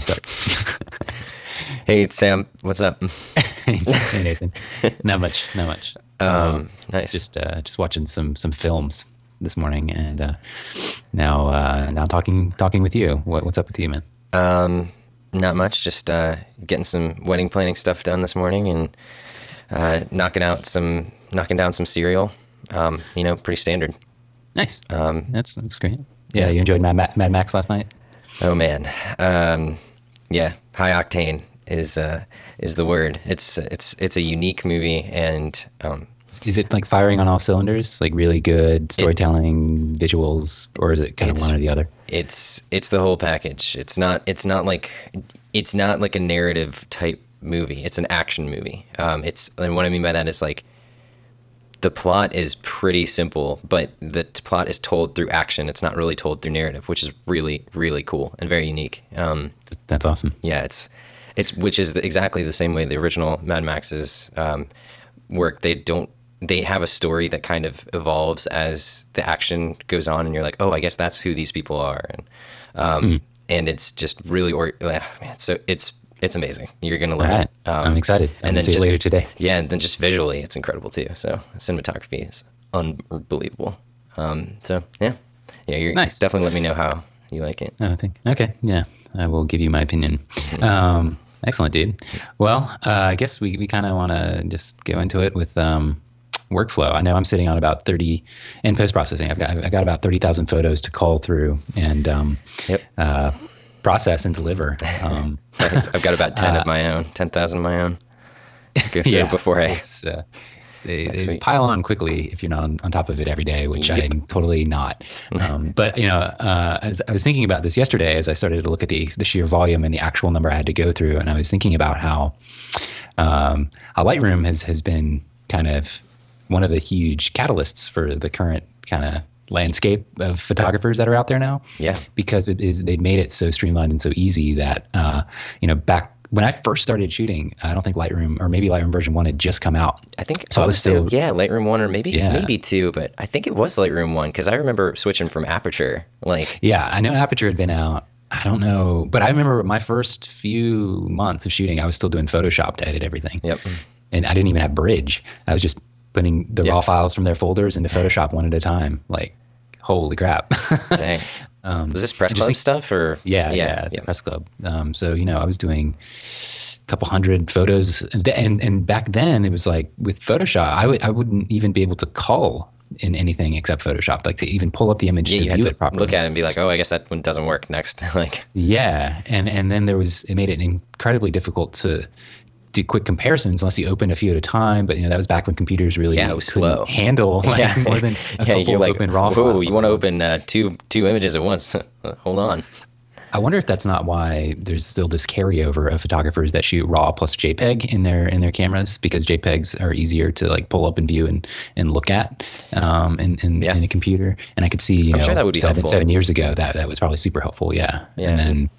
start? Hey Sam, what's up? hey Nathan. Not much. Not much. Um, nice. Just uh, just watching some some films this morning, and uh, now uh, now talking talking with you. What, what's up with you, man? Um, not much. Just uh, getting some wedding planning stuff done this morning, and uh, knocking out some knocking down some cereal. Um, you know, pretty standard. Nice. Um, that's that's great. Yeah, yeah. you enjoyed Mad, Mad Max last night. Oh man, um, yeah, high octane is uh, is the word. It's it's it's a unique movie, and um, Is it like firing on all cylinders? Like really good storytelling, visuals, or is it kind of one or the other? it's it's the whole package. It's not it's not like it's not like a narrative type movie. It's an action movie. Um, it's and what I mean by that is like the plot is pretty simple, but the t- plot is told through action. It's not really told through narrative, which is really really cool and very unique. Um, That's awesome. yeah, it's it's which is the, exactly the same way the original Mad Max's um, work. They don't they have a story that kind of evolves as the action goes on, and you're like, oh, I guess that's who these people are, and um, and it's just really or uh, man, so it's it's amazing. You're gonna love right, it. Um, I'm excited. I'm and then see just- later today. Yeah, and then just visually, it's incredible too. So cinematography is unbelievable. Um, so yeah, yeah, you're Nice. definitely let me know how you like it. Oh, I think okay. Yeah, I will give you my opinion. Um, excellent, dude. Well, uh, I guess we, we kind of want to just go into it with um, workflow. I know I'm sitting on about 30 in post processing. I've got I've got about 30,000 photos to cull through and um, Yep. uh, process and deliver. Um, Nice. I've got about ten of my own, ten thousand of my own. Go through before I. it's, uh, it's- they, they pile on quickly if you're not on, on top of it every day, which Yep. I'm totally not. Um, but you know, uh, as I was thinking about this yesterday, as I started to look at the the sheer volume and the actual number I had to go through, and I was thinking about how um, how Lightroom has has been kind of one of the huge catalysts for the current kind of landscape of photographers that are out there now Yeah. because it is they made it so streamlined and so easy that uh, you know back when I first started shooting, I don't think Lightroom or maybe Lightroom version one had just come out. I think So I was still- yeah, Lightroom one or maybe Yeah. maybe two, but I think it was Lightroom one because I remember switching from Aperture. Like, Yeah, I know Aperture had been out. I don't know, but I remember my first few months of shooting, I was still doing Photoshop to edit everything. yep, And I didn't even have Bridge. I was just putting the Yeah. raw files from their folders into Photoshop one at a time. Like, holy crap. dang. Um, was this press club think- stuff or? Yeah, yeah, yeah, the press club. Um, so you know, I was doing a couple hundred photos, and and, and back then it was like with Photoshop, I would I wouldn't even be able to cull in anything except Photoshop, like to even pull up the image Yeah, to you had view to it properly. look at it and be like, oh, I guess that one doesn't work. Next, like, Yeah, and and then there was it made it incredibly difficult to do quick comparisons unless you opened a few at a time. But you know that was back when computers really Yeah, was slow. handle like yeah, more than a yeah, couple you're like, open raw whoa, files you want to open uh, two two images at once? Hold on. I wonder if that's not why there's still this carryover of photographers that shoot RAW plus JPEG in their in their cameras because JPEGs are easier to like pull up and view and, and look at um, in in, Yeah. in a computer. And I could see you I'm know sure that would be seven helpful. seven years ago that that was probably super helpful. Yeah. Yeah. And then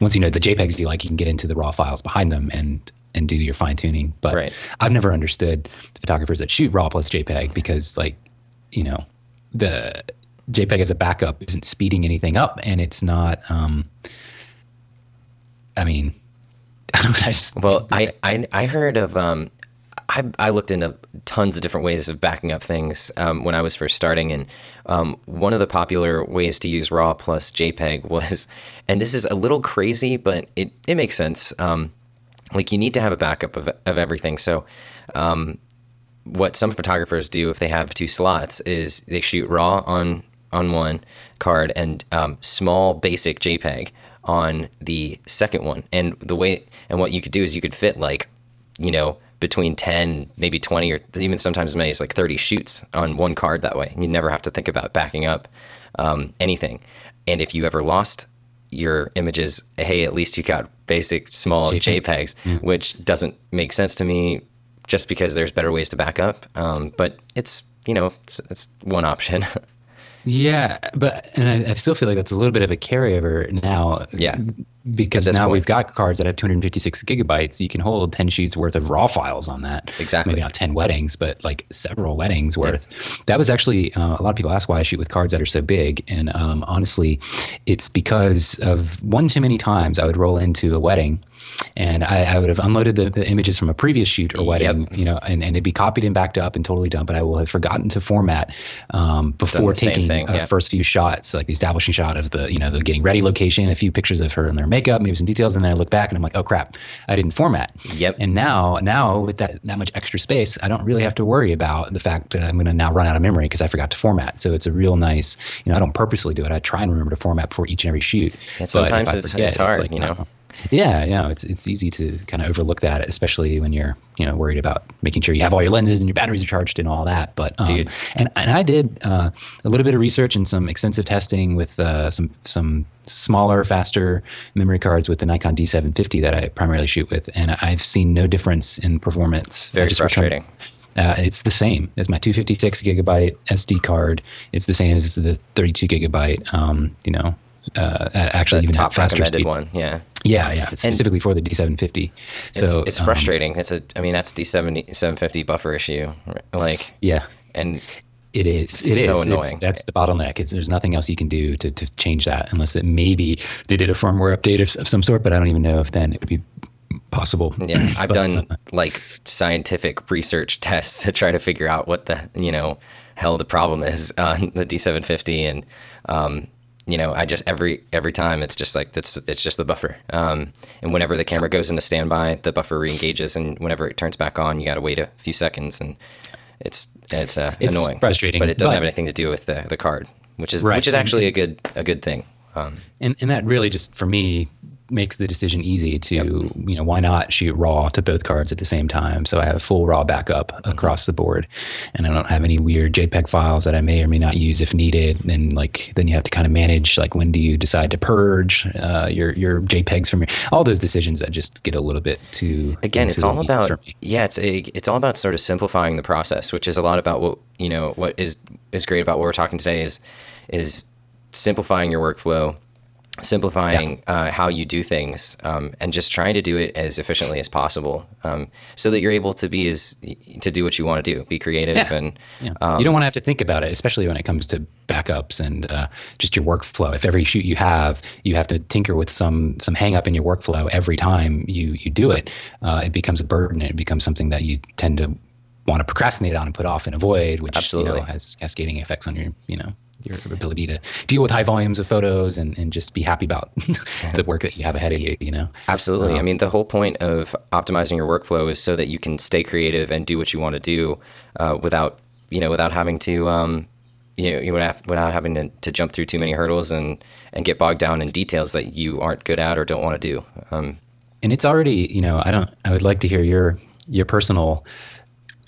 once you know the JPEGs you like, you can get into the RAW files behind them and and do your fine tuning. But Right. I've never understood photographers that shoot RAW plus JPEG because like you know the JPEG as a backup isn't speeding anything up, and it's not. Um, I mean, I don't I just, Well, I, I I heard of um, I I looked into tons of different ways of backing up things um, when I was first starting, and um, one of the popular ways to use RAW plus JPEG was, and this is a little crazy, but it it makes sense. Um, like you need to have a backup of of everything. So, um, what some photographers do if they have two slots is they shoot RAW on on one card and um, small basic JPEG on the second one. And the way and what you could do is you could fit like, you know, between 10, maybe 20 or even sometimes as many as like 30 shoots on one card that way. You never have to think about backing up um, anything. And if you ever lost your images, hey, at least you got basic small JPEG. JPEGs, which doesn't make sense to me just because there's better ways to back up. Um, but it's, you know, it's, it's one option. Yeah, but and I, I, still feel like that's a little bit of a carryover now. Yeah, because now point. we've got cards that have 256 gigabytes. You can hold 10 sheets worth of raw files on that. Exactly. Maybe not 10 weddings, but like several weddings worth. Yeah. That was actually uh, a lot of people ask why I shoot with cards that are so big, and um, honestly, it's because of one too many times I would roll into a wedding and I, I, would have unloaded the, the, images from a previous shoot or wedding, yep. you know, and, and they'd be copied and backed up and totally done. But I will have forgotten to format um, before taking thing, a first few shots, like the establishing shot of the, you know, the getting ready location, a few pictures of her in their makeup, maybe some details, and then I look back and I'm like, oh crap, I didn't format. Yep. And now, now with that that much extra space, I don't really have to worry about the fact that I'm going to now run out of memory because I forgot to format. So it's a real nice, you know, I don't purposely do it. I try and remember to format before each and every shoot. And sometimes it's, forget, it's hard, it's like, you know. Yeah, yeah, it's it's easy to kind of overlook that, especially when you're you know worried about making sure you have all your lenses and your batteries are charged and all that. But um, Dude. and and I did uh, a little bit of research and some extensive testing with uh, some some smaller, faster memory cards with the Nikon D750 that I primarily shoot with, and I've seen no difference in performance. Very frustrating. Uh, it's the same as my 256 gigabyte SD card. It's the same as the 32 gigabyte. Um, you know, uh, actually the even top faster recommended speed. one. Yeah. Yeah, yeah, specifically and for the D750. So it's, it's um, frustrating. it's a, I mean, that's D70 750 buffer issue. Like, yeah, and it is. It so is. annoying. It's, that's the bottleneck. It's, there's nothing else you can do to, to change that unless it maybe they did a firmware update of, of some sort. But I don't even know if then it would be possible. Yeah, I've but, done uh, like scientific research tests to try to figure out what the you know hell the problem is on the D750, and um, you know, I just every every time it's just like it's it's just the buffer. Um, and whenever the camera goes into standby, the buffer reengages, and whenever it turns back on, you got to wait a few seconds, and it's it's, uh, it's annoying, frustrating, but it doesn't but, have anything to do with the, the card, which is right. which is actually a good a good thing. Um, and and that really just for me makes the decision easy to yep. you know why not shoot raw to both cards at the same time so i have full raw backup mm-hmm. across the board and i don't have any weird jpeg files that i may or may not use if needed and like then you have to kind of manage like when do you decide to purge uh, your your jpegs from your all those decisions that just get a little bit too again it's all about yeah it's a, it's all about sort of simplifying the process which is a lot about what you know what is is great about what we're talking today is is simplifying your workflow simplifying yeah. uh, how you do things um, and just trying to do it as efficiently as possible um, so that you're able to be as to do what you want to do be creative yeah. and yeah. um, you don't want to have to think about it especially when it comes to backups and uh, just your workflow if every shoot you have you have to tinker with some some hang up in your workflow every time you you do it uh, it becomes a burden and it becomes something that you tend to want to procrastinate on and put off and avoid which Absolutely. You know, has cascading effects on your you know your ability to deal with high volumes of photos and, and just be happy about the work that you have ahead of you, you know? Absolutely. Um, I mean, the whole point of optimizing your workflow is so that you can stay creative and do what you want to do uh, without, you know, without having to, um, you know, without, without having to, to, jump through too many hurdles and, and get bogged down in details that you aren't good at or don't want to do. Um, and it's already, you know, I don't, I would like to hear your, your personal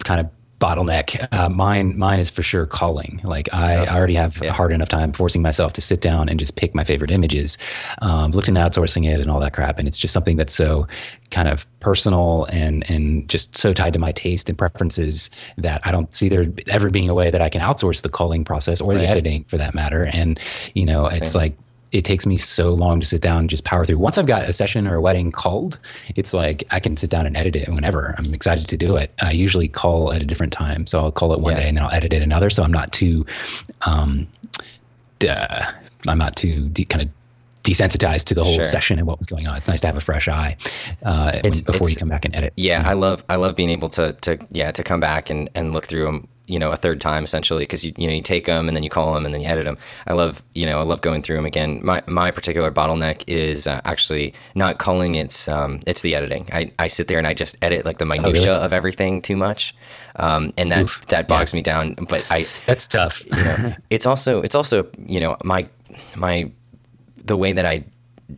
kind of bottleneck. Uh, mine, mine is for sure culling. Like I, I already have yeah. a hard enough time forcing myself to sit down and just pick my favorite images. Um, looked into outsourcing it and all that crap, and it's just something that's so kind of personal and and just so tied to my taste and preferences that I don't see there ever being a way that I can outsource the culling process or right. the editing for that matter. And you know, Same. it's like it takes me so long to sit down and just power through. Once I've got a session or a wedding culled, it's like I can sit down and edit it whenever I'm excited to do it. I usually cull at a different time. So I'll cull it one yeah. day and then I'll edit it another. So I'm not too, um, uh, I'm not too de- kind of desensitized to the whole sure. session and what was going on. It's nice to have a fresh eye uh, when, before you come back and edit. Yeah, I love I love being able to to yeah to come back and and look through them you know a third time essentially because you you know you take them and then you cull them and then you edit them. I love you know I love going through them again. My my particular bottleneck is uh, actually not culling. It's um it's the editing. I, I sit there and I just edit like the minutia oh, really? of everything too much, um and that Oof. that bogs yeah. me down. But I that's tough. you know, it's also it's also you know my my the way that I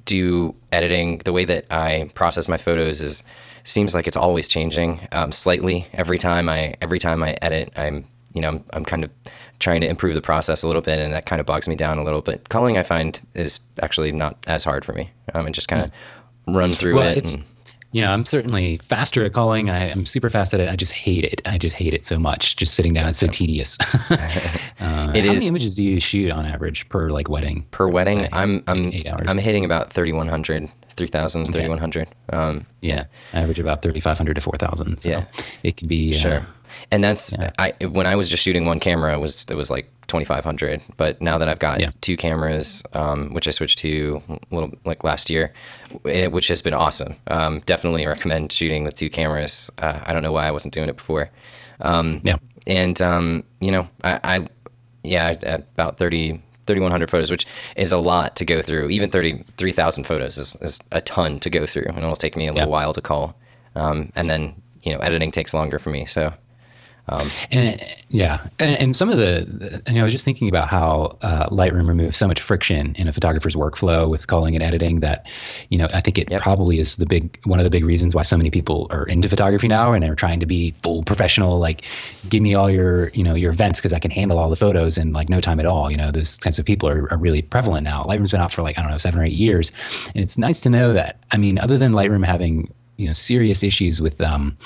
do editing, the way that I process my photos is seems like it's always changing um, slightly every time I every time I edit. I'm you know I'm, I'm, kind of trying to improve the process a little bit, and that kind of bogs me down a little bit. Culling I find is actually not as hard for me. Um, and just kind of mm. run through well, it. And, you know, I'm certainly faster at culling. I, am super fast at it. I just hate it. I just hate it so much. Just sitting down, it's so tedious. uh, It how is- many images do you shoot on average per like wedding? Per wedding, Say, I'm I'm. I'm hitting about 3100, 3000, 3100. Um, yeah, I average about 3,500 to 4,000. So Yeah. it can be uh, Sure. And that's I when I was just shooting one camera it was it was like 2500 but now that I've got Yeah. two cameras um, which I switched to a little like last year it, which has been awesome. Um, definitely recommend shooting with two cameras. Uh, I don't know why I wasn't doing it before. Um, Yeah. and um, you know I, I yeah I- about 30 3100 photos which is a lot to go through. Even 33,000 photos is, is a ton to go through and it'll take me a little Yeah. while to cull. Um, and then you know editing takes longer for me so And yeah, and, and some of the, the, and I was just thinking about how uh, Lightroom removes so much friction in a photographer's workflow with culling and editing that, you know, I think it Yep. probably is the big one of the big reasons why so many people are into photography now and they're trying to be full professional. Like, give me all your, you know, your events because I can handle all the photos in like no time at all. You know, those kinds of people are, are really prevalent now. Lightroom's been out for like I don't know seven or eight years, and it's nice to know that. I mean, other than Lightroom having you know serious issues with um,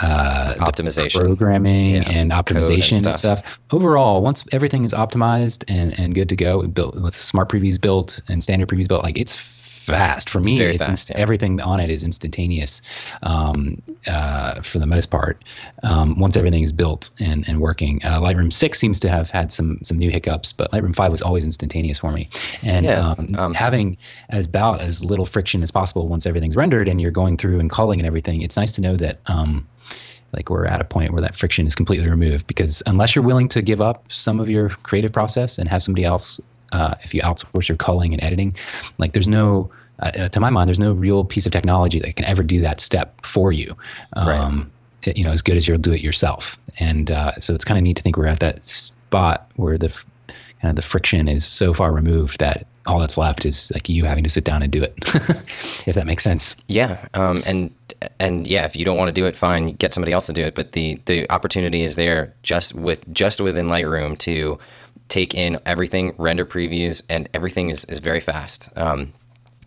uh, Optimization. programming Yeah, and and optimization and stuff. stuff. Overall, once everything is optimized and, and good to go, built with smart previews built and standard previews built, like it's fast for me. very it's fast, yeah. everything on it is instantaneous um, uh, for the most part. Um, once everything is built and, and working, uh, Lightroom six seems to have had some some new hiccups, but Lightroom five was always instantaneous for me. And Yeah, um, um, having as about as little friction as possible once everything's rendered and you're going through and culling and everything, it's nice to know that. Um, like we're at a point where that friction is completely removed because unless you're willing to give up some of your creative process and have somebody else uh, if you outsource your culling and editing like there's no uh, to my mind there's no real piece of technology that can ever do that step for you um, it- you know as good as you'll do it yourself and uh, so it's kind of neat to think we're at that spot where the kind of the friction is so far removed that all that's left is like you having to sit down and do it if that makes sense Yeah, um, and and yeah, if you don't want to do it, fine, get somebody else to do it. But the the opportunity is there just with just within Lightroom to take in everything, render previews, and everything is, is very fast. Um,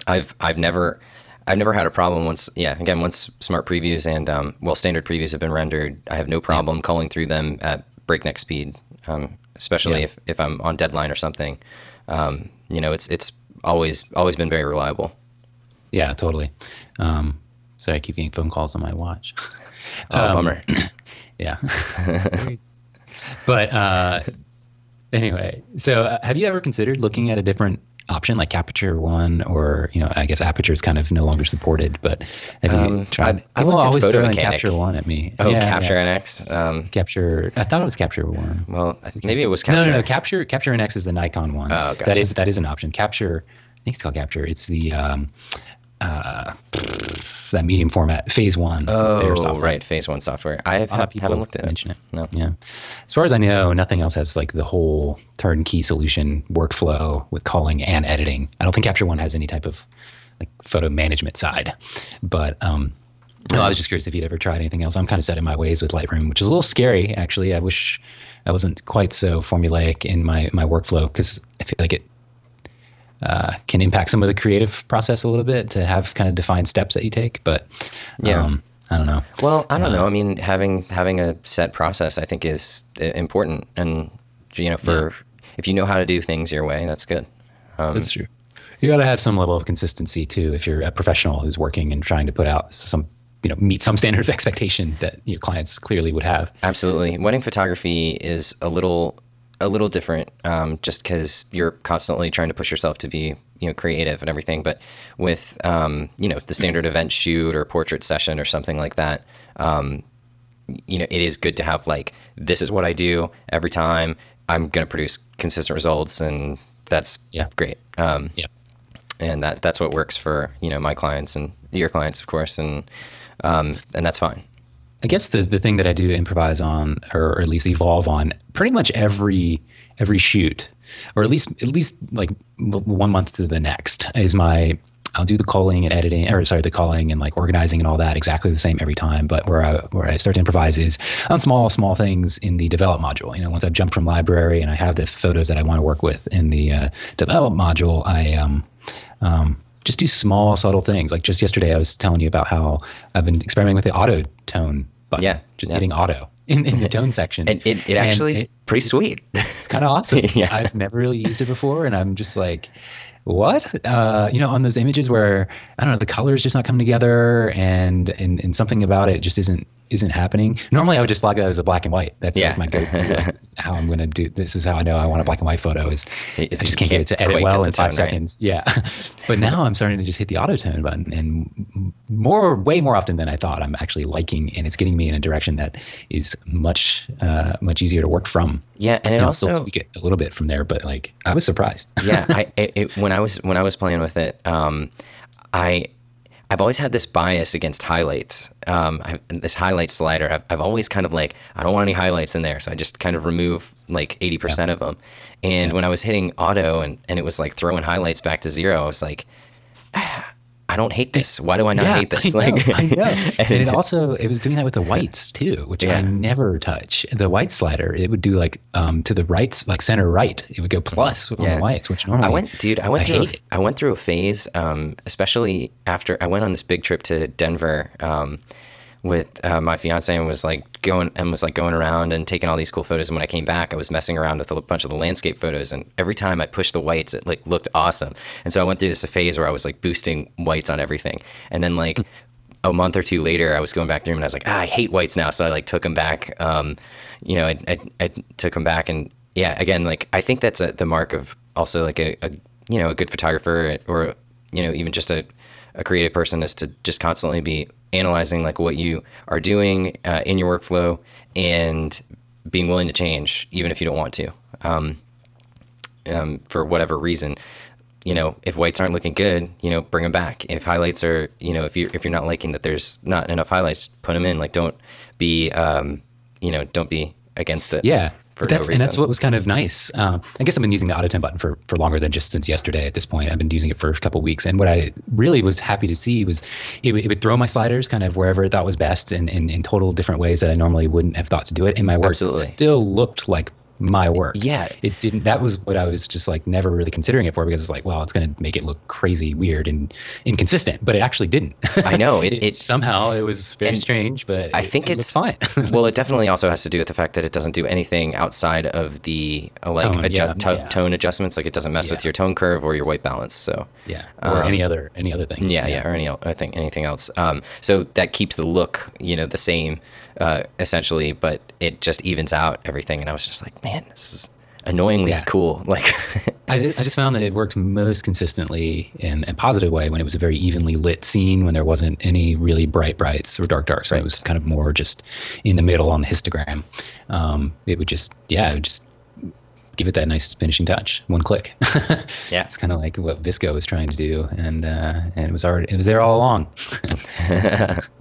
I've I've never I've never had a problem once. Yeah, again, once smart previews and um, well standard previews have been rendered, I have no problem culling through them at breakneck speed. Um, especially Yeah. if, if I'm on deadline or something. Um, you know, it's it's always always been very reliable. Yeah, totally. Um, sorry, I keep getting phone calls on my watch. Oh, Um, bummer. Yeah. but uh, anyway, so uh, have you ever considered looking at a different option like Capture One, or you know, I guess Aperture is kind of no longer supported, but have you Um, tried? I- I looked always Photo throw in Capture One at me. Oh, Yeah, Capture yeah. NX. Um, Capture. I thought it was Capture One. well, maybe it was No, Capture. no, no. Capture Capture NX is the Nikon one. Oh, That gotcha. is that is an option. Capture, I think it's called Capture. It's the um, uh, that medium format. Phase one. Oh, software. right, Phase One software. I have, A lot of people haven't looked at it. mention it. No. Yeah. As far as I know, nothing else has like the whole turnkey solution workflow with culling and editing. I don't think Capture One has any type of like photo management side. But um, no, I was just curious if you'd ever tried anything else. I'm kind of set in my ways with Lightroom, which is a little scary actually. I wish I wasn't quite so formulaic in my my workflow because I feel like it uh, can impact some of the creative process a little bit to have kind of defined steps that you take. But Yeah. um, I don't know. Well, I don't Uh, know. I mean, having having a set process, I think, is uh, important, and you know, for if you know how to do things your way, that's good. Um, That's true. You got to have some level of consistency too. If you're a professional who's working and trying to put out some, you know, meet some standard of expectation that your clients clearly would have. Absolutely. Wedding photography is a little a little different um, just because you're constantly trying to push yourself to be you know creative and everything. But with um, you know the standard event shoot or portrait session or something like that, um, you know it is good to have like this is what I do every time. I'm going to produce consistent results, and that's Yeah. great. Um, Yeah. and that that's what works for you know my clients and your clients, of course, and um, and that's fine. I guess the, the thing that I do improvise on, or at least evolve on, pretty much every every shoot, or at least at least like one month to the next, is my I'll do the culling and editing, or sorry, the culling and like organizing and all that exactly the same every time. But where I where I start to improvise is on small small things in the develop module. You know, once I've jumped from library and I have the photos that I want to work with in the uh, develop module, I um, um, just do small, subtle things. Like just yesterday, I was telling you about how I've been experimenting with the auto tone button. Yeah, just yeah. hitting auto in, in the tone section. And it, it actually And is pretty sweet. it's kind of awesome. Yeah. I've never really used it before, and I'm just like, what? Uh, you know, on those images where I don't know, the colors just not coming together, and and and something about it just isn't isn't happening. Normally, I would just log it as a black and white. That's Yeah. like my go-to. like, how I'm going to do. This is how I know I want a black and white photo. Is I just can't get can't it to edit well in five tone right. seconds. Yeah, but now I'm starting to just hit the auto tone button, and more, way more often than I thought, I'm actually liking, and it's getting me in a direction that is much, uh, much easier to work from. Yeah, and it And also tweak it a little bit from there, but like I was surprised. yeah, I it, it, when I was when I was playing with it, um, I I've always had this bias against highlights. Um, I, this highlight slider, I've, I've always kind of like I don't want any highlights in there, so I just kind of remove like eighty percent of them. And when I was hitting auto and and it was like throwing highlights back to zero, I was like. "Ah, I don't hate this. Why do I not hate this? I know, I know. And, and it also it was doing that with the whites too, which Yeah. I never touch. The white slider, it would do like um, to the right, like center right. It would go plus on Yeah. the whites, which normally I went, dude. I went I through. A. I went through a phase, um, especially after I went on this big trip to Denver um, with uh, my fiance and was like going and was like going around and taking all these cool photos. And when I came back, I was messing around with a bunch of the landscape photos. And every time I pushed the whites, it like looked awesome. And so I went through this phase where I was like boosting whites on everything. And then like. A month or two later, I was going back through them and I was like, ah, I hate whites now. So I like took them back. Um, you know, I, I, I took them back and yeah, again, like I think that's a, the mark of also like a, a you know a good photographer or you know even just a, a creative person is to just constantly be analyzing like what you are doing uh, in your workflow and being willing to change even if you don't want to um, um, for whatever reason. You know if whites aren't looking good you know bring them back. If highlights are you know if you if you're not liking that there's not enough highlights put them in. Like don't be um, you know don't be against it. Yeah. For But no that's, and that's what was kind of nice. Um, I guess I've been using the auto tone button for, for longer than just since yesterday at this point. I've been using it for a couple of weeks. And what I really was happy to see was it, would- it would throw my sliders kind of wherever it thought was best in, in, in total different ways that I normally wouldn't have thought to do it. And my work Absolutely. still looked like my work. Yeah. It didn't, that was what I was just like never really considering it for because it's like, well, it's going to make it look crazy, weird, and inconsistent. But it actually didn't. I know, it- it- somehow it was very strange, but I think it it's fine. well, it definitely also has to do with the fact that it doesn't do anything outside of the uh, like Tone, adju- yeah, to- yeah. tone adjustments. Like it doesn't mess with your tone curve or your white balance. So yeah. Or any other, any other thing. Um, yeah, yeah, or any I think anything else. Um, so that keeps the look, you know, the same uh, essentially, but it just evens out everything. And I was just like, man, this is annoyingly Yeah. cool. Like, I, I just found that it worked most consistently in a positive way when it was a very evenly lit scene, when there wasn't any really bright brights or dark darks. When it was kind of more just in the middle on the histogram. Um, it would just, yeah, it would just give it that nice finishing touch, one click. Yeah. it's kind of like what VSCO was trying to do, and uh, and it was already it was there all along.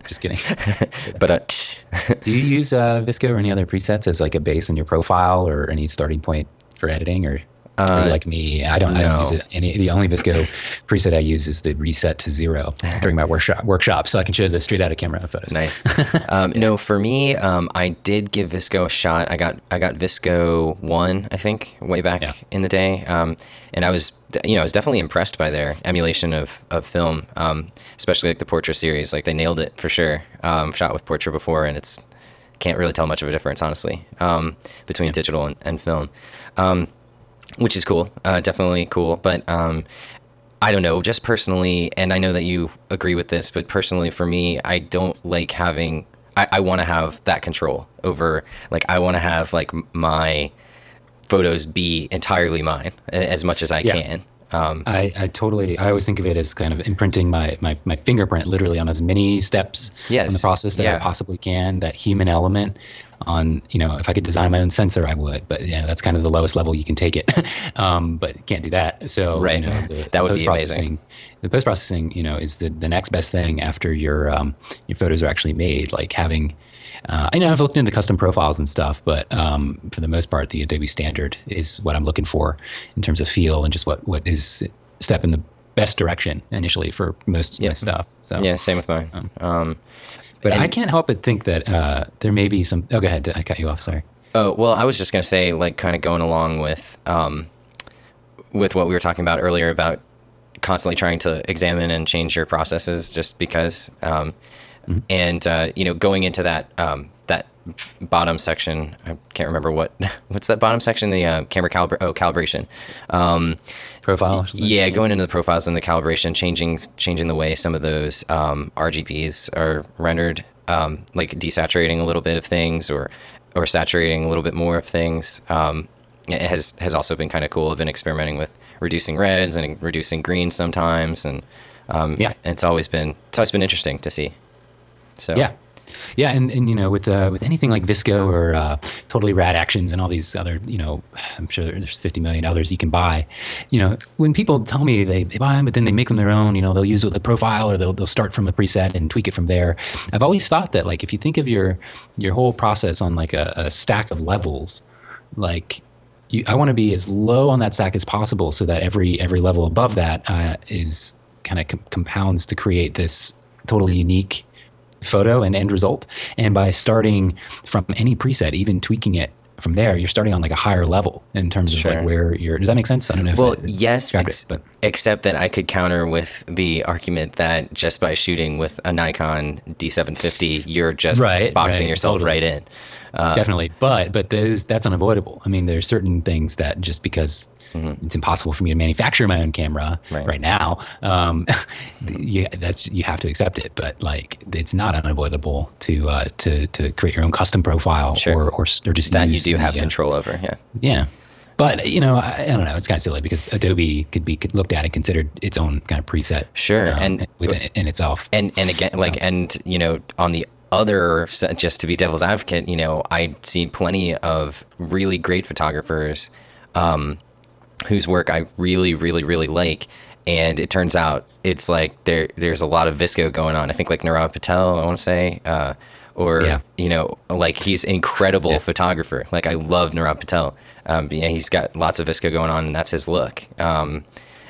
just kidding. but uh, Do you use uh, VSCO or any other presets as like a base in your profile or any starting point for editing or? You like me, I don't. I don't use no. it. Any the only VSCO preset I use is the reset to zero during my workshop. Workshop, so I can show the straight out of camera photos. Nice. Um, No, for me, um, I did give VSCO a shot. I got I got VSCO one, I think, way back Yeah. in the day, um, and I was you know I was definitely impressed by their emulation of of film, um, especially like the portrait series. Like they nailed it for sure. Um, shot with portrait before, and it's can't really tell much of a difference, honestly, um, between digital and, and film. Which is cool, uh, definitely cool. But um, I don't know, just personally, and I know that you agree with this, but personally, for me, I don't like having. I, I want to have that control over, like, I want to have like my photos be entirely mine as much as I Yeah. can. Um, I, I totally. I always think of it as kind of imprinting my my, my fingerprint literally on as many steps yes, in the process that yeah. I possibly can. That human element on you know if I could design my own sensor, I would. But yeah, that's kind of the lowest level you can take it. um, but can't do that. So Right. you know, the, That would the be amazing. The post processing, you know, is the the next best thing after your um, your photos are actually made. Like having. Uh, I know I've looked into custom profiles and stuff, but um, for the most part, the Adobe standard is what I'm looking for in terms of feel and just what, what is step in the best direction initially for most of my stuff. So yeah, same with mine. Um, but and- I can't help but think that uh, there may be some. Oh, go ahead. I cut you off. Sorry. Oh well, I was just gonna say, like, kind of going along with um, with what we were talking about earlier about constantly trying to examine and change your processes just because. Um, mm-hmm. And uh, you know, going into that um, that bottom section, I can't remember what what's that bottom section. The uh, camera calibra- oh calibration. Um, Profile. Yeah, going into the profiles and the calibration, changing changing the way some of those um, RGBs are rendered, um, like desaturating a little bit of things or or saturating a little bit more of things. Um, it has has also been kind of cool. I've been experimenting with reducing reds and reducing greens sometimes, and um, yeah, it's always been it's always been interesting to see. So yeah, yeah, and, and you know with uh, with anything like VSCO or uh, Totally Rad Actions and all these other you know I'm sure there's 50 million others you can buy. You know when people tell me they, they buy them but then they make them their own, you know they'll use it with the profile or they'll they'll start from a preset and tweak it from there. I've always thought that like if you think of your your whole process on like a, a stack of levels, like you, I want to be as low on that stack as possible so that every every level above that uh, is kind of com- compounds to create this totally unique photo and end result. And by starting from any preset, even tweaking it from there, you're starting on like a higher level in terms of like where you're. Does that make sense? I don't know. well, yes, ex- it, except that I could counter with the argument that just by shooting with a Nikon D750, you're just right, boxing right, yourself totally. right in. Uh, Definitely, but but those that's unavoidable. I mean, there's certain things that just because Mm-hmm. It's impossible for me to manufacture my own camera right, right now. Um, you, that's you have to accept it, but like it's not unavoidable to uh, to to create your own custom profile sure. or, or or just that you do have uh, control over. Yeah. Yeah. But you know, I, I, don't know. It's kind of silly because Adobe could be looked at and considered its own kind of preset. Sure, um, and within in itself. And and again, like, so. and you know, on the other, just to be devil's advocate, you know, I see plenty of really great photographers um, whose work I really, really, really like. And it turns out it's like there there's a lot of VSCO going on. I think like Nirav Patel, I want to say, uh, or yeah. you know, like he's incredible yeah. photographer. Like I love Nirav Patel. Um, yeah, he's got lots of VSCO going on, and that's his look. Um,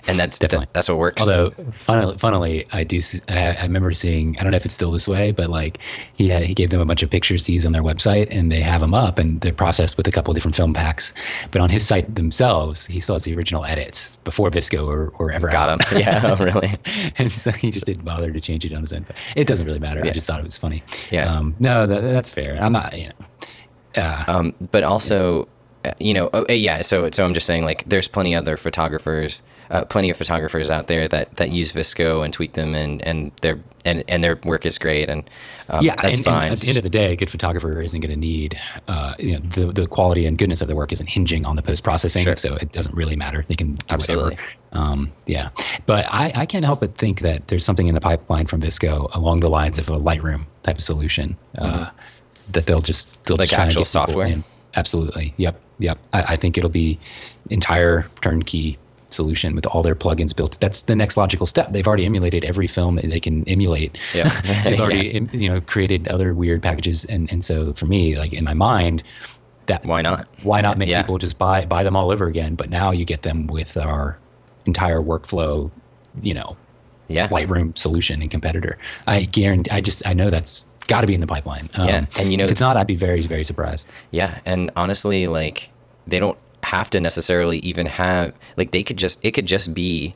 and that's Definitely. Th- that's what works. Although, funnily, funnily, I do. I, I, remember seeing. I don't know if it's still this way, but like he had, he gave them a bunch of pictures to use on their website, and they have them up, and they're processed with a couple of different film packs. But on his site themselves, he still has the original edits before VSCO or, or ever. Got them. Yeah, oh, really. and so he just didn't bother to change it on his own. But it doesn't really matter. Yeah. I just thought it was funny. Yeah. Um, no, that, that's fair. I'm not. You know. Uh, um, but also, uh, you know, oh, yeah. So so I'm just saying, like, there's plenty other photographers uh, plenty of photographers out there that, that use VSCO and tweak them, and and their and, and their work is great, and um, yeah, that's and, fine. And at the end of the day, a good photographer isn't going to need uh, you know the the quality and goodness of the work isn't hinging on the post processing, sure. so it doesn't really matter. They can absolutely. Um, yeah, but I, I can't help but think that there's something in the pipeline from VSCO along the lines of a Lightroom type of solution uh, mm-hmm. uh, that they'll just they'll like just actual software. Absolutely. Yep. Yep. I, I, think it'll be entire turnkey solution with all their plugins built. That's the next logical step. They've already emulated every film they can emulate. Yeah. They've already yeah. you know created other weird packages, and and so for me, like in my mind, that why not? Why not make yeah. people just buy buy them all over again? But now you get them with our entire workflow, you know, yeah. Lightroom solution and competitor. I guarantee. I just I know that's got to be in the pipeline. Um, yeah, and you know, if it's not, I'd be very very surprised. Yeah, and honestly, like they don't have to necessarily even have like they could just it could just be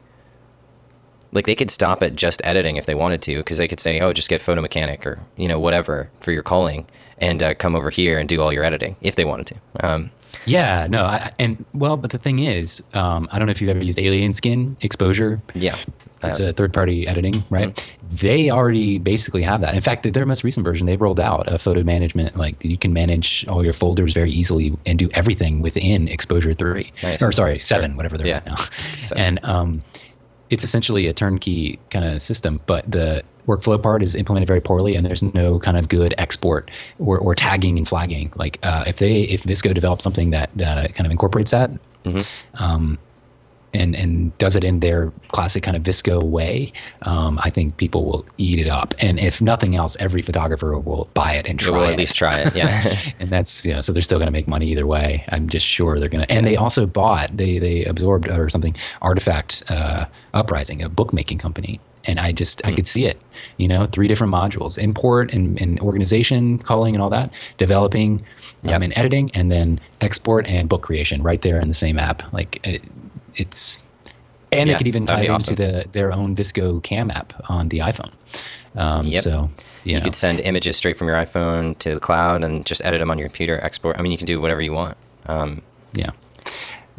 like they could stop at just editing if they wanted to because they could say oh just get photo mechanic or you know whatever for your culling and uh, come over here and do all your editing if they wanted to um, yeah no I, and well but the thing is um, i don't know if you've ever used alien skin exposure. Yeah it's a third party editing, right? Mm-hmm. They already basically have that. In fact, their most recent version, they've rolled out a photo management. Like you can manage all your folders very easily and do everything within Exposure 3. Nice. Or sorry, 7, sure. whatever they're yeah. right now. And um, it's essentially a turnkey kind of system, but the workflow part is implemented very poorly and there's no kind of good export or, or tagging and flagging. Like uh, if they, if VSCO develops something that uh, kind of incorporates that, mm-hmm. um, and and does it in their classic kind of VSCO way, um, I think people will eat it up. And if nothing else, every photographer will buy it and try. Will at it. least try it, yeah. and that's you know, so they're still going to make money either way. I'm just sure they're going to. And they also bought, they they absorbed or something, Artifact uh, Uprising, a bookmaking company. And I just mm. I hmm. could see it, you know, three different modules: import and, and organization, culling, and all that, developing, yep. um, and editing, and then export and book creation right there in the same app. Like. It, it's and Yeah, they could even tie awesome. into the, their own VSCO Cam app on the iPhone. Um, Yep. So you, You know, could send images straight from your iPhone to the cloud and just edit them on your computer, export. I mean, you can do whatever you want. Um, yeah.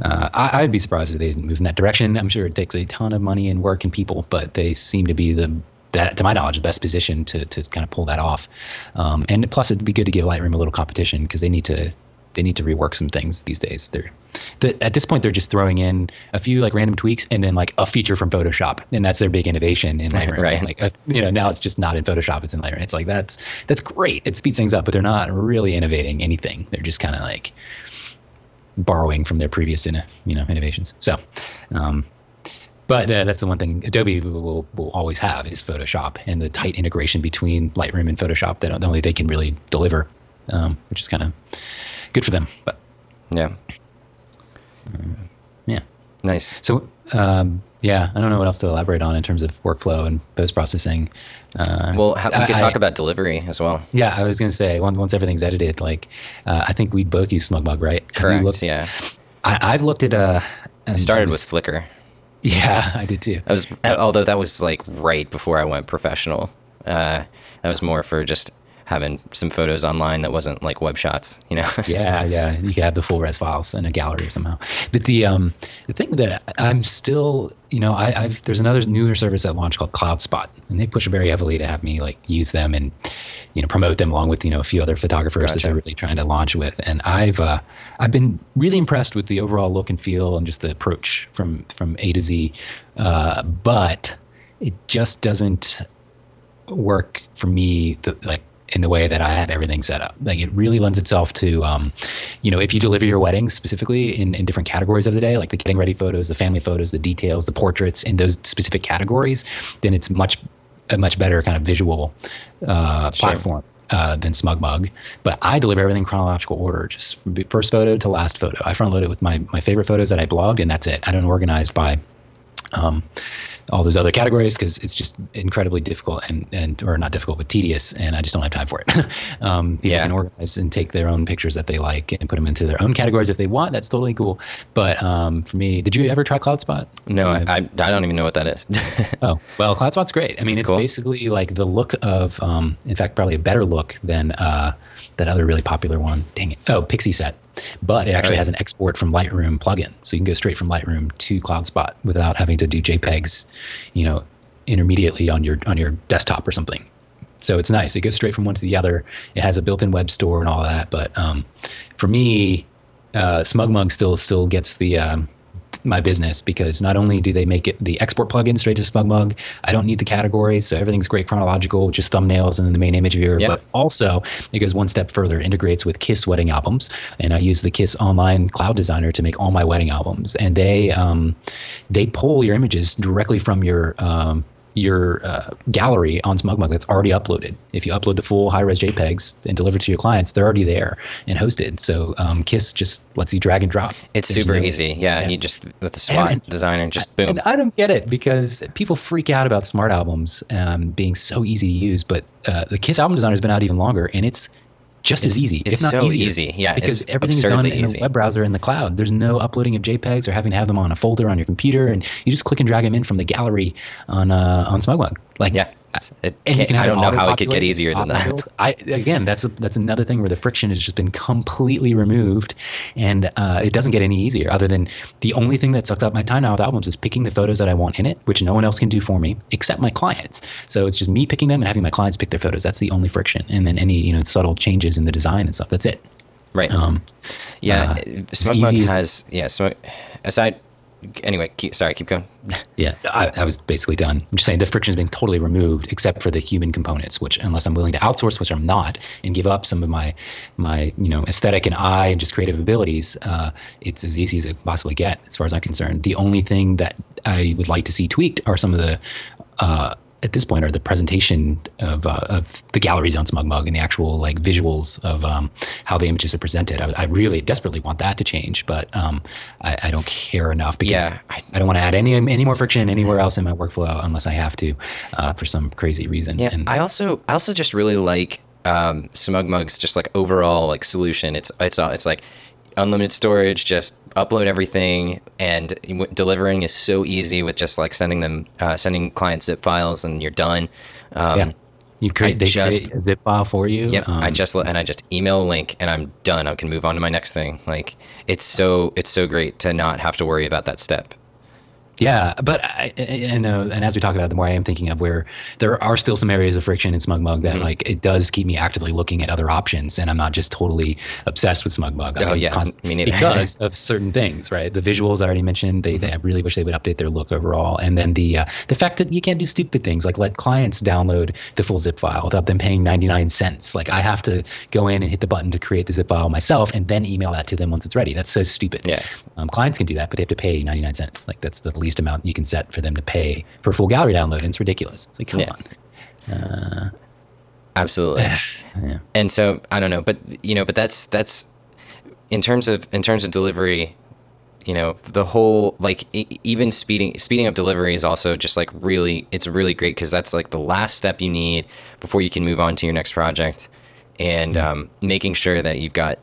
Uh, I, I'd be surprised if they didn't move in that direction. I'm sure it takes a ton of money and work and people, but they seem to be the that, to my knowledge, the best position to, to kind of pull that off. Um, and plus, it'd be good to give Lightroom a little competition because they need to they need to rework some things these days. They're the, at this point they're just throwing in a few like random tweaks and then like a feature from Photoshop, and that's their big innovation in Lightroom. Right. Like uh, you know now it's just not in Photoshop, it's in Lightroom. It's like that's that's great. It speeds things up, but they're not really innovating anything. They're just kind of like borrowing from their previous in, you know innovations. So, um, but uh, that's the one thing Adobe will, will always have is Photoshop and the tight integration between Lightroom and Photoshop that only they can really deliver, um, which is kind of good for them. But yeah. Yeah, Nice. so um, yeah, I don't know what else to elaborate on in terms of workflow and post processing. Uh, Well, ha- we I- could talk I- about delivery as well. Yeah, I was gonna say once once everything's edited, like uh, I think we both use SmugMug, right? Have Correct. looked- yeah. I, I've looked at. Uh, I started with Flickr. Yeah, I did too. I was, although that was like right before I went professional. Uh, that was more for just having some photos online that wasn't like Webshots, you know? yeah, yeah. You could have the full res files in a gallery somehow. But the um the thing that I'm still, you know, I, I've there's another newer service that launched called CloudSpot, and they push very heavily to have me like use them and you know promote them along with you know a few other photographers that they're really trying to launch with. And I've uh, I've been really impressed with the overall look and feel and just the approach from from A to Z, uh, but it just doesn't work for me the, like in the way that I have everything set up. Like it really lends itself to, um, you know, if you deliver your weddings specifically in, in different categories of the day, like the getting ready photos, the family photos, the details, the portraits, in those specific categories, then it's much a much better kind of visual uh, Sure. platform. Uh, than SmugMug, but I deliver everything in chronological order, just from first photo to last photo. I front load it with my my favorite photos that I blogged, and that's it. I don't organize by um, all those other categories because it's just incredibly difficult and, and or not difficult but tedious and i just don't have time for it um, people Yeah. can organize and take their own pictures that they like and put them into their own categories if they want that's totally cool but um, for me did you ever try cloudspot No, I, I, I don't even know what that is. Oh well, CloudSpot's great. I mean, It's it's, cool. basically like the look of, um, in fact, probably a better look than uh, that other really popular one. Dang it! Oh, Pixieset, but it actually Right. has an export from Lightroom plugin, so you can go straight from Lightroom to CloudSpot without having to do JPEGs, you know, intermediately on your on your desktop or something. So it's nice. It goes straight from one to the other. It has a built-in web store and all that. But um, for me, uh, SmugMug still still gets the um, my business because not only do they make it the export plugin straight to SmugMug, I don't need the categories, so everything's great chronological, just thumbnails and then the main image viewer. Yep. But also, it goes one step further. Integrates with Kiss wedding albums, and I use the Kiss online cloud designer to make all my wedding albums. And they um, they pull your images directly from your um, your uh, gallery on SmugMug that's already uploaded. If you upload the full high-res JPEGs and deliver to your clients, they're already there and hosted. So um, Kiss just lets you drag and drop. It's There's super no- easy. Yeah, yeah. you just with the SWAT And- designer, just boom. And I don't get it because people freak out about SmartAlbums um, being so easy to use, but uh, the Kiss album designer has been out even longer, and it's just It's- as easy, it's not so easier. easy. Yeah, because everything is done in easy. a web browser in the cloud. There's no uploading of JPEGs or having to have them on a folder on your computer, and you just click and drag them in from the gallery on uh, on SmugMug. Like yeah, it and you have I don't know how it could get easier than that. I again, that's a, that's another thing where the friction has just been completely removed, and uh, it doesn't get any easier. Other than the only thing that sucks up my time now with albums is picking the photos that I want in it, which no one else can do for me except my clients. So it's just me picking them and having my clients pick their photos. That's the only friction, and then any you know subtle changes in the design and stuff. That's it. Right. Um, yeah, uh, as SmugMug as- has yeah. Smug, aside, anyway, keep, sorry, keep going. Yeah, I, I was basically done. I'm just saying the friction is being totally removed, except for the human components. Which, unless I'm willing to outsource, which I'm not, and give up some of my my you know aesthetic and eye and just creative abilities, uh, it's as easy as it possibly get, as far as I'm concerned. The only thing that I would like to see tweaked are some of the. Uh, at this point, are the presentation of, uh, of the galleries on SmugMug and the actual like visuals of um, how the images are presented. I, I really desperately want that to change, but um, I, I don't care enough because Yeah, I- I don't want to add any any more friction anywhere else in my workflow unless I have to, uh, for some crazy reason. Yeah, and I also I also just really like um, SmugMug's just like overall like solution. It's it's uh, it's like unlimited storage, just upload everything, and delivering is so easy with just like sending them, uh, sending client zip files, and you're done. Um, yeah. You create, they just- create a zip file for you. Yep. I Um, just and I just email a link, and I'm done. I can move on to my next thing. Like it's so it's so great to not have to worry about that step. Yeah, but I, I I know, and as we talk about, it, the more I am thinking of where there are still some areas of friction in SmugMug Mm-hmm. that like it does keep me actively looking at other options, and I'm not just totally obsessed with SmugMug. Oh, I'm yeah, const- me neither. because of certain things, right? The visuals I already mentioned, they, they I really wish they would update their look overall, and then the uh, the fact that you can't do stupid things like let clients download the full zip file without them paying 99 cents. Like I have to go in and hit the button to create the zip file myself, and then email that to them once it's ready. That's so stupid. Yeah. Um, clients can do that, but they have to pay 99 cents. Like that's the least amount you can set for them to pay for full gallery download. And it's ridiculous. It's like, come Yeah. on. Absolutely. Yeah. and so I don't know, but you know, but that's that's in terms of in terms of delivery, you know, the whole like e- even speeding speeding up delivery is also just like really it's really great because that's like the last step you need before you can move on to your next project, and um, making sure that you've got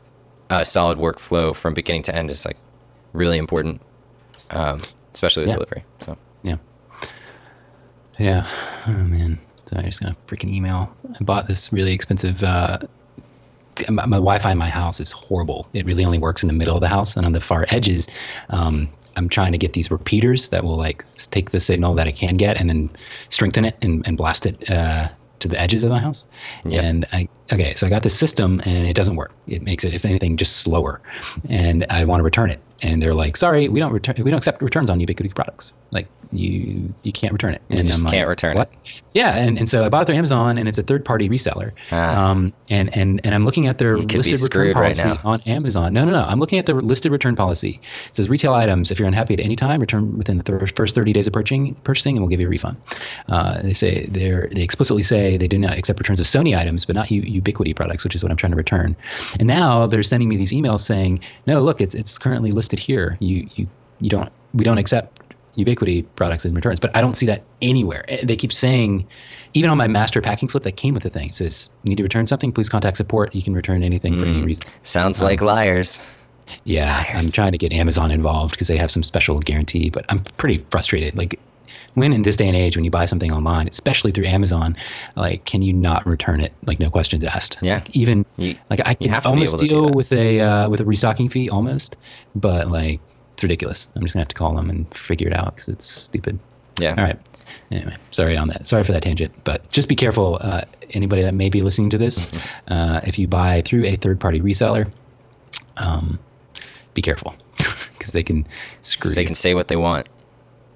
a solid workflow from beginning to end is like really important, um, especially with Yeah. delivery. So Yeah. Yeah. Oh man. So I just got a freaking email. I bought this really expensive. Uh, my, my Wi-Fi in my house is horrible. It really only works in the middle of the house, and on the far edges, um, I'm trying to get these repeaters that will like take the signal that it can get and then strengthen it and, and blast it uh, to the edges of my house. Yep. And I okay, so I got this system and it doesn't work. It makes it, if anything, just slower. And I want to return it, and they're like, "Sorry, we don't return. We don't accept returns on Ubiquiti products. Like you, you can't return it." You just I'm like, can't return "What?" Yeah, and, and so I bought it through Amazon, and it's a third party reseller. Ah. Um, and and and I'm looking at their You could be listed return screwed right policy on Amazon. No, no, no. I'm looking at the listed return policy. It says retail items. If you're unhappy at any time, return within the thir- first 30 days of purchasing, purchasing, and we'll give you a refund. Uh, they say they're they explicitly say they do not accept returns of Sony items, but not U- Ubiquiti products, which is what I'm trying to return. And now they're sending me these emails saying, no, look, it's it's currently listed here. You you you don't we don't accept Ubiquiti products as returns, but I don't see that anywhere. Eh, They keep saying, even on my master packing slip that came with the thing, says, "Need to return something? Please contact support. You can return anything for any reason." sounds like liars. Yeah, I'm trying to get Amazon involved because they have some special guarantee, but I'm pretty frustrated. Like, when in this day and age, when you buy something online, especially through Amazon, like, can you not return it? Like, no questions asked. Yeah. Like, even You- like I can have to almost deal with a uh, with a restocking fee almost, but like it's ridiculous. I'm just gonna have to call them and figure it out because it's stupid. Yeah. All right. Anyway, sorry on that. Sorry for that tangent, but just be careful. Uh, anybody that may be listening to this, Mm-hmm. uh, if you buy through a third party reseller, um, be careful because they can screw They you. can say what they want.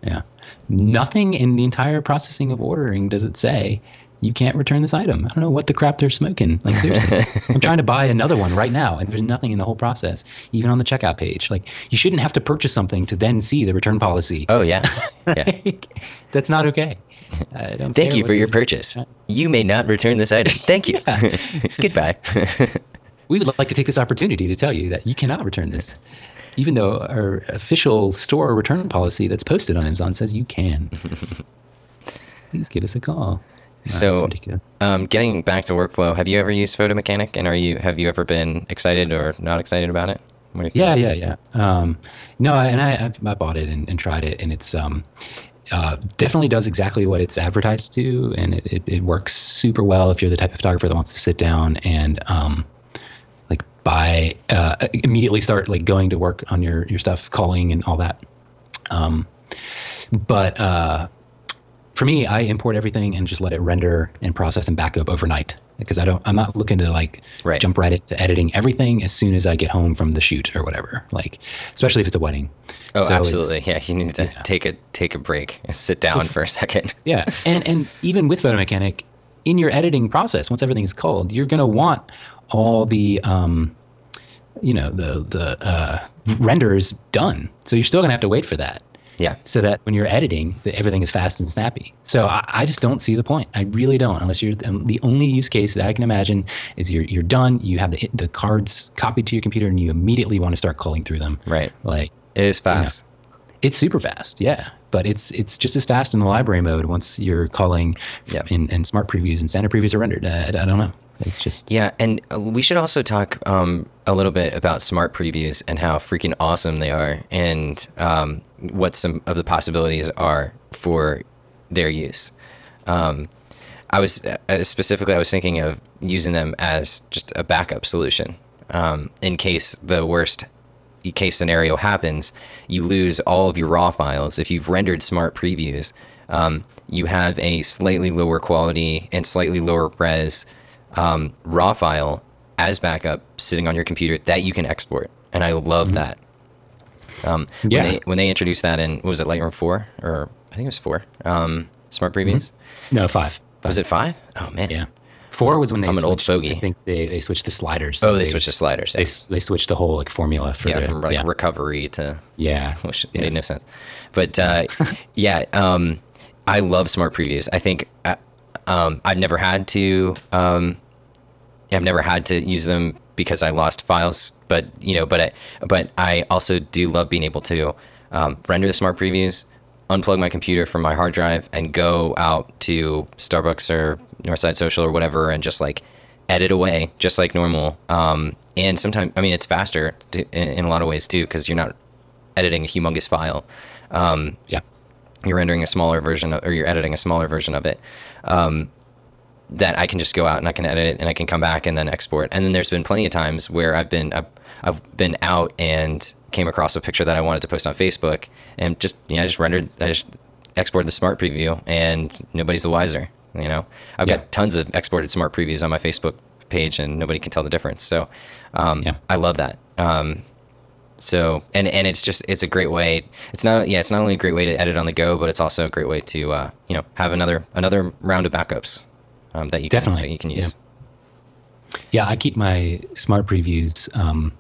Yeah. Nothing in the entire processing of ordering does it say you can't return this item. I don't know what the crap they're smoking. Like seriously, I'm trying to buy another one right now, and there's nothing in the whole process, even on the checkout page. Like you shouldn't have to purchase something to then see the return policy. Oh yeah. Yeah. That's not okay. I don't Thank you for your purchase. You may not return this item. Thank you. Goodbye. We would like to take this opportunity to tell you that you cannot return this, even though our official store return policy that's posted on Amazon says you can. Please give us a call. Wow, So- um, getting back to workflow, have you ever used Photo Mechanic, and are you have you ever been excited or not excited about it? Yeah, yeah, yeah. Um, no, and I, I, I bought it and, and tried it, and it's um, uh, definitely does exactly what it's advertised to, and it, it, it works super well if you're the type of photographer that wants to sit down and um, buy uh, immediately start like going to work on your your stuff, culling and all that. Um, but uh, for me, I import everything and just let it render and process and backup overnight because I don't. I'm not looking to like Right. jump right into editing everything as soon as I get home from the shoot or whatever. Like, especially if it's a wedding. Oh, So absolutely. Yeah, you need to take a take a break, sit down for a second. Yeah, and and even with Photo Mechanic, in your editing process, once everything is culled, you're gonna want all the um, you know, the the uh, renders done. So you're still gonna have to wait for that. Yeah, so that when you're editing, that everything is fast and snappy. So I, I just don't see the point. I really don't, unless you're um, the only use case that I can imagine is you're you're done. You have the the cards copied to your computer, and you immediately want to start culling through them. right. Like It is fast. it's super fast, yeah. But it's it's just as fast in the library mode once you're culling Yeah. in, in smart previews and standard previews are rendered. I, I don't know. It's just Yeah, and uh, we should also talk um, a little bit about smart previews and how freaking awesome they are, and um, what some of the possibilities are for their use. Um, I was uh, specifically I was thinking of using them as just a backup solution um, in case the worst case scenario happens. You lose all of your raw files if you've rendered smart previews. Um, you have a slightly lower quality and slightly lower res um, raw file as backup sitting on your computer that you can export, and I love mm-hmm. that. Um, yeah. When they, when they introduced that in was it Lightroom four or I think it was four um, smart previews? Mm-hmm. No, five. five. Was it five? Oh man. Yeah. Four was when they. I'm switched, an old fogey. I think they, they switched the sliders. Oh, they, they switched the sliders. They, they switched the whole like formula for yeah the, from like yeah. recovery to yeah, which yeah. made no sense. But uh, yeah, um, I love smart previews. I think um, I've never had to. Um, I've never had to use them because I lost files, but you know, but I, but I also do love being able to um, render the smart previews, unplug my computer from my hard drive, and go out to Starbucks or Northside Social or whatever, and just like edit away, just like normal. Um, and sometimes, I mean, it's faster to, in, in, a lot of ways too, because you're not editing a humongous file. Um, yeah, you're rendering a smaller version, of, or you're editing a smaller version of it. Um, that I can just go out and I can edit it and I can come back and then export. And then there's been plenty of times where I've been I've, I've been out and came across a picture that I wanted to post on Facebook and just you know, I just rendered I just exported the smart preview and nobody's the wiser. You know, I've yeah. got tons of exported smart previews on my Facebook page and nobody can tell the difference. So um, yeah. I love that. Um, so and and it's just it's a great way. It's not yeah it's not only a great way to edit on the go, but it's also a great way to uh, you know have another another round of backups um, that you can, definitely that you can use. Yeah. yeah, I keep my smart previews um,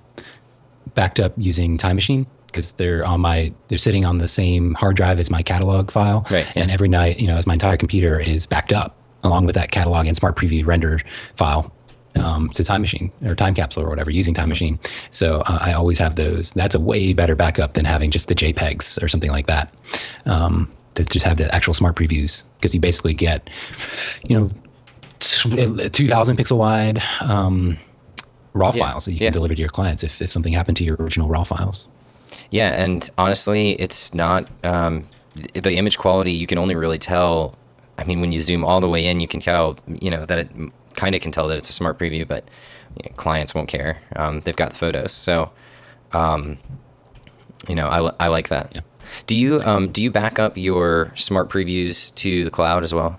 backed up using Time Machine because they're on my they're sitting on the same hard drive as my catalog file. Right. Yeah. And every night, you know, as my entire computer is backed up along with that catalog and smart preview render file um, to Time Machine or Time Capsule or whatever using Time Machine. So uh, I always have those. That's a way better backup than having just the JPEGs or something like that. Um, to just have the actual smart previews because you basically get, you know, 2000 pixel wide um, raw yeah, files that you yeah. can deliver to your clients if, if something happened to your original raw files. Yeah, and honestly, it's not um, the image quality. You can only really tell. I mean, when you zoom all the way in, you can tell. You know that it kind of can tell that it's a smart preview, but you know, clients won't care. Um, they've got the photos, so um, you know I, I like that. Yeah. Do you um, do you back up your smart previews to the cloud as well?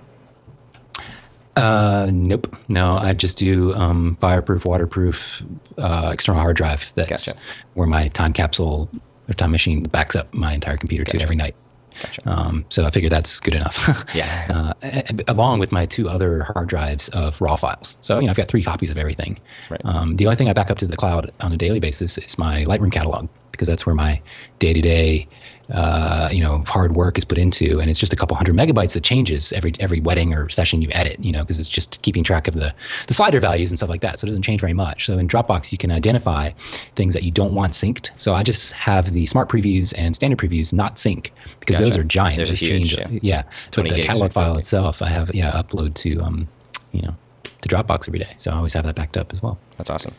Uh, nope. No, I just do um, fireproof, waterproof uh, external hard drive. That's gotcha. where my time capsule or time machine backs up my entire computer gotcha. to every night. Gotcha. Um, so I figured that's good enough. yeah. Uh, along with my two other hard drives of raw files. So, you know, I've got three copies of everything. Right. Um, the only thing I back up to the cloud on a daily basis is my Lightroom catalog because that's where my day to day uh, you know hard work is put into, and it's just a couple hundred megabytes that changes every every wedding or session you edit. You know, because it's just keeping track of the the slider values and stuff like that. So it doesn't change very much. So in Dropbox, you can identify things that you don't want synced. So I just have the smart previews and standard previews not sync because gotcha. those are giant. There's those huge, change, yeah. yeah. But the catalog file itself, I have yeah upload to um, you know, to Dropbox every day. So I always have that backed up as well. That's awesome.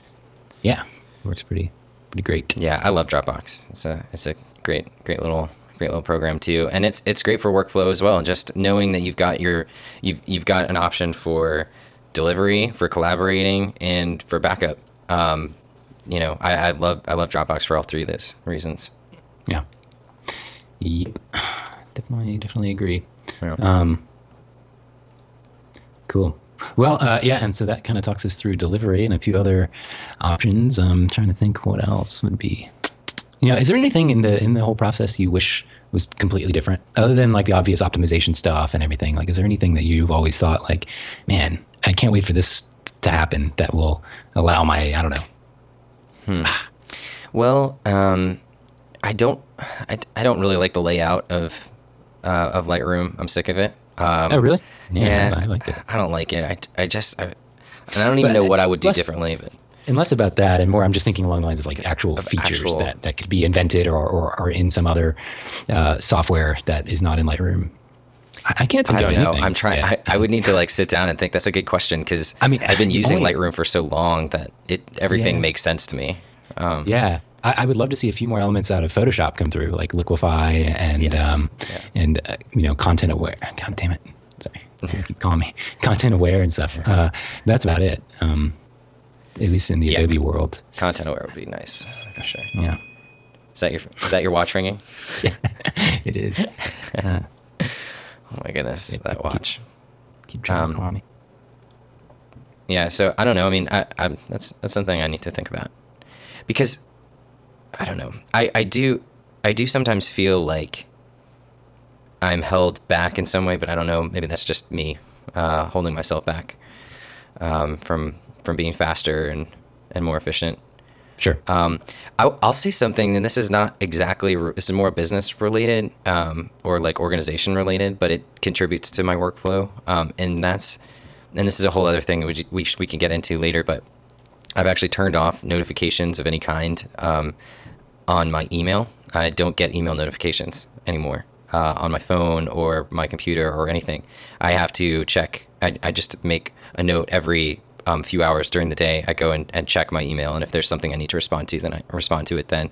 Yeah, works pretty pretty great. Yeah, I love Dropbox. It's a it's a great great little great little program too, and it's it's great for workflow as well. Just knowing that you've got your you've you've got an option for delivery, for collaborating, and for backup. Um, you know, I, I love I love Dropbox for all three of those reasons. Yeah. Yep. Definitely definitely agree. Yeah. Um, cool. Well, uh, yeah, and so that kind of talks us through delivery and a few other options. I'm um, trying to think what else would be you know, is there anything in the in the whole process you wish was completely different, other than like the obvious optimization stuff and everything? Like, is there anything that you've always thought like, man, I can't wait for this to happen that will allow my I don't know. Hmm. well, um, I don't, I, I don't really like the layout of uh, of Lightroom. I'm sick of it. Um, oh, really? Yeah, I like it. I don't like it. I, I just, I, and I don't even but know what I would do differently. But and less about that and more i'm just thinking along the lines of like actual of features actual, that, that could be invented or, or, or in some other uh, software that is not in lightroom I, I can't think I don't know. anything. I'm trying. Yeah. I, I would need to like sit down and think. That's a good question because I mean, I've been using only- Lightroom for so long that it everything Yeah. makes sense to me. Um, Yeah, I, I would love to see a few more elements out of Photoshop come through, like Liquify and Yes. um, Yeah. and uh, you know content aware. God damn it! Sorry, keep calling me content aware and stuff. Uh, that's about it. Um, at least in the Yeah. Adobe world. Content aware would be nice for sure. Yeah, Is that your is that your watch ringing? it is. Uh, Oh my goodness, that keep- watch. keep trying Um, to call me. Yeah, so I don't know. I mean, I, I that's that's something I need to think about because I don't know. I I do I do sometimes feel like I'm held back in some way, but I don't know. Maybe that's just me uh, holding myself back um, from from being faster and and more efficient. Sure. Um, I, I'll say something, and this is not exactly this is more business related um, or like organization related, but it contributes to my workflow, um, and that's and this is a whole other thing which we we can get into later, but I've actually turned off notifications of any kind um, on my email. I don't get email notifications anymore uh, on my phone or my computer or anything. I have to check. I, I just make a note every um, few hours during the day. I go and, and check my email, and if there's something I need to respond to, then I respond to it then.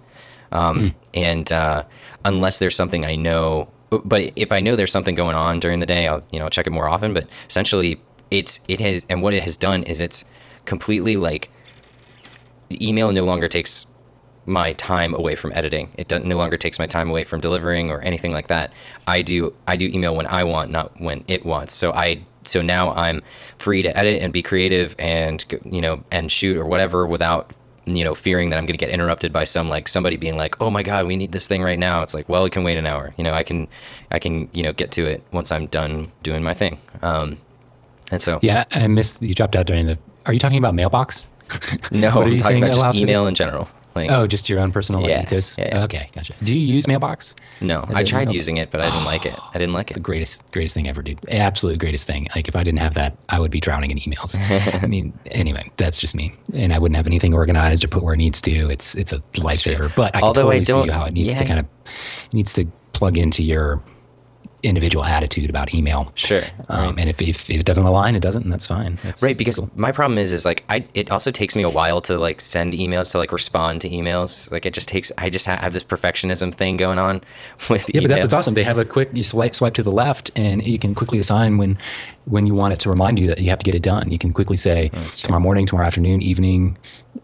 Um, And uh, unless there's something I know, but if I know there's something going on during the day, I'll you know check it more often. But essentially, it's it has and what it has done is it's completely like email no longer takes my time away from editing. It no longer takes my time away from delivering or anything like that. I do I do email when I want, not when it wants. So I so now I'm free to edit and be creative and you know and shoot or whatever without you know fearing that I'm going to get interrupted by some like somebody being like, "Oh my god, we need this thing right now." It's like, "Well, it can wait an hour." You know, I can I can, you know, get to it once I'm done doing my thing. Um and so yeah, I missed you dropped out during the. Are you talking about mailbox? no, I'm talking about just email in general. Like Oh, just your own personal like, Yeah, ethos? yeah, yeah. Okay, gotcha. Do you use Mailbox? no, As I tried mail- using it, but I didn't like it. I didn't like it. the greatest, greatest thing ever, dude. Absolute greatest thing. Like if I didn't have that, I would be drowning in emails. I mean, anyway, that's just me, and I wouldn't have anything organized or put where it needs to. It's it's a lifesaver. But I can Although I totally don't- see how it needs yeah. to kind of needs to plug into your individual attitude about email. Sure. Um, and if, if, if it doesn't align, it doesn't, and that's fine. That's, Right, because cool. my problem is, is like I. It also takes me a while to like send emails to like respond to emails. Like it just takes. I just have this perfectionism thing going on with Yeah, but that's what's awesome. They have a quick you swipe swipe to the left, and you can quickly assign when when you want it to remind you that you have to get it done. You can quickly say tomorrow morning, tomorrow afternoon, evening,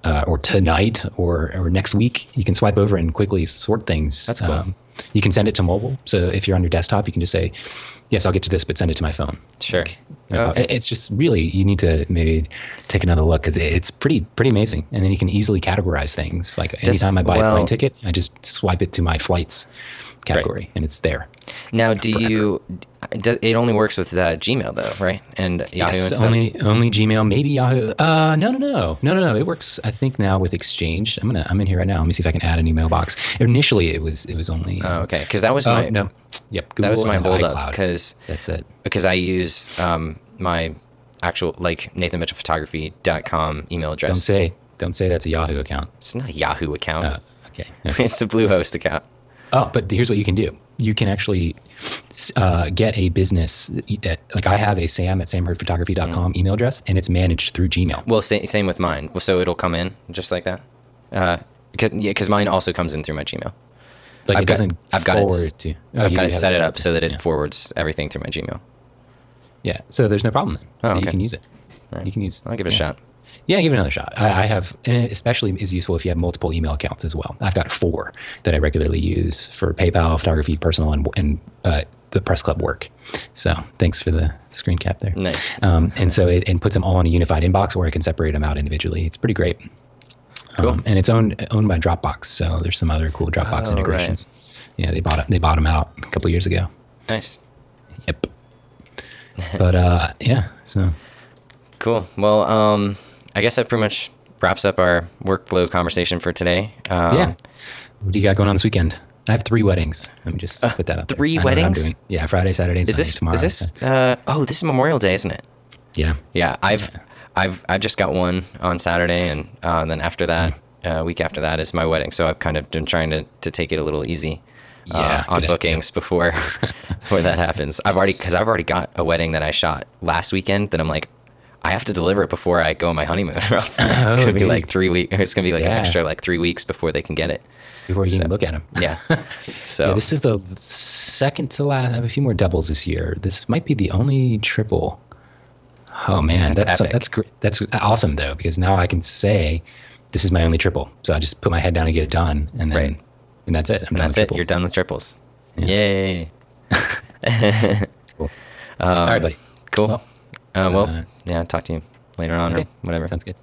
uh, or tonight, or or next week. You can swipe over and quickly sort things. Um, That's cool. You can send it to mobile. So if you're on your desktop, you can just say, "Yes, I'll get to this, but send it to my phone." Sure. You know, oh, Okay. It's just really you need to maybe take another look because it's pretty pretty amazing, and then you can easily categorize things. Like anytime I buy a well- plane ticket, I just swipe it to my flights category, and it's there. Now, do you? It only works with uh, Gmail though, right? And Yahoo and Yes, stuff. only only Gmail, maybe Yahoo. Uh, no, no, no, no, no, no. It works. I think now with Exchange. I'm gonna I'm in here right now. Let me see if I can add a new mailbox. Initially, it was it was only. Oh, okay, because that was oh, my no. Yep. that was my and hold up because that's it. because I use um, my actual like NathanMitchellPhotography.com email address. Don't say don't say that's a Yahoo account. it's not a Yahoo account. Uh, okay. it's a Bluehost account. Oh, but here's what you can do. You can actually uh, get a business. uh, Like I have a sam at samhurdphotography.com email address, and it's managed through Gmail. Well, sa- same with mine. Well, So it'll come in just like that. Uh, because yeah, because mine also comes in through my Gmail. Like I've it got- doesn't I've got it to. Oh, I've got it set it up so that it yeah. forwards everything through my Gmail. Yeah, so there's no problem. Then. Oh, so okay. you can use it. You can use. I'll give it a shot. Yeah, give it another shot. I, I have, and it especially is useful if you have multiple email accounts as well. I've got four that I regularly use for PayPal, photography, personal, and and uh, the press club work. So thanks for the screen cap there. Nice. Um, and so it and puts them all in a unified inbox, or I can separate them out individually. It's pretty great. Cool. Um, and it's owned owned by Dropbox, so there's some other cool Dropbox Oh, right. integrations. Yeah, they bought it. They bought them out a couple years ago. Nice. Yep. But uh, yeah, so Cool. Well, um, I guess that pretty much wraps up our workflow conversation for today. Um, yeah. What do you got going on this weekend? I have three weddings. Let me just put that up. three I know what I'm weddings? Yeah, Friday, Saturday, and Is Sunday this tomorrow. is this? Uh, oh, this is Memorial Day, isn't it? Yeah. Yeah, I've I've I've just got one on Saturday, and uh, then after that, uh, week after that is my wedding. So I've kind of been trying to to take it a little easy. Yeah, on good idea. bookings before before that happens. I've already because I've already got a wedding that I shot last weekend that I'm like. I have to deliver it before I go on my honeymoon, or else it's Oh, gonna be dude. like three weeks. It's gonna be like an extra like three weeks before they can get it. before you So- even look at them. Yeah. So Yeah, this is the second to last. I have a few more doubles this year. This might be the only triple. Oh man, That's that's so- that's great. That's awesome though because now I can say this is my only triple. So I just put my head down and get it done, and then Right. and that's it. I'm and done that's with it. You're done with triples. Yeah. Yay. Cool. All right, buddy. Cool. Well, uh, well, uh, yeah. Talk to you later on Okay. or whatever. Sounds good.